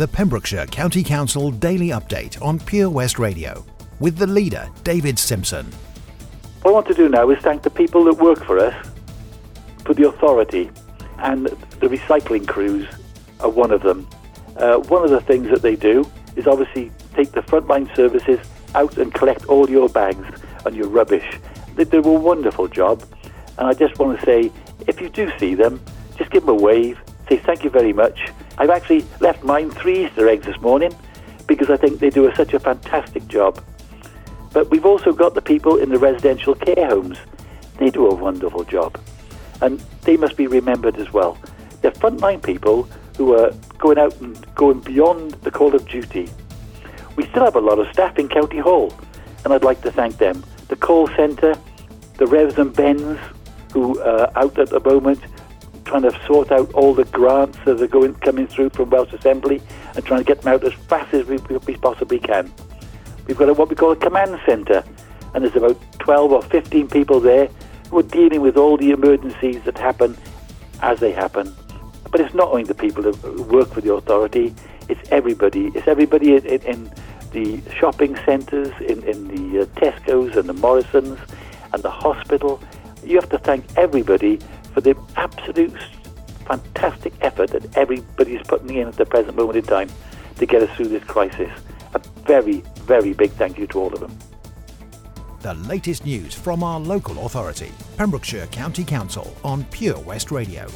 the Pembrokeshire County Council Daily Update on Pure West Radio with the leader, David Simpson. What I want to do now is thank the people that work for us, for the authority, and the recycling crews are one of them. Uh, one of the things that they do is obviously take the frontline services out and collect all your bags and your rubbish. They do a wonderful job, and I just want to say, if you do see them, just give them a wave, say thank you very much. I've actually left mine three Easter eggs this morning because I think they do a, such a fantastic job. But we've also got the people in the residential care homes. They do a wonderful job. And they must be remembered as well. They're frontline people who are going out and going beyond the call of duty. We still have a lot of staff in County Hall, and I'd like to thank them. The call centre, the Revs and Bens, who are out at the moment trying to sort out all the grants that are going coming through from Welsh Assembly and trying to get them out as fast as we, we possibly can. We've got a, what we call a command centre, and there's about 12 or 15 people there who are dealing with all the emergencies that happen as they happen. But it's not only the people that work for the authority, it's everybody. It's everybody in, in, in the shopping centres, in, in the uh, Tesco's and the Morrisons and the hospital. You have to thank everybody for the absolute fantastic effort that everybody is putting in at the present moment in time to get us through this crisis. A very, very big thank you to all of them. The latest news from our local authority, Pembrokeshire County Council on Pure West Radio.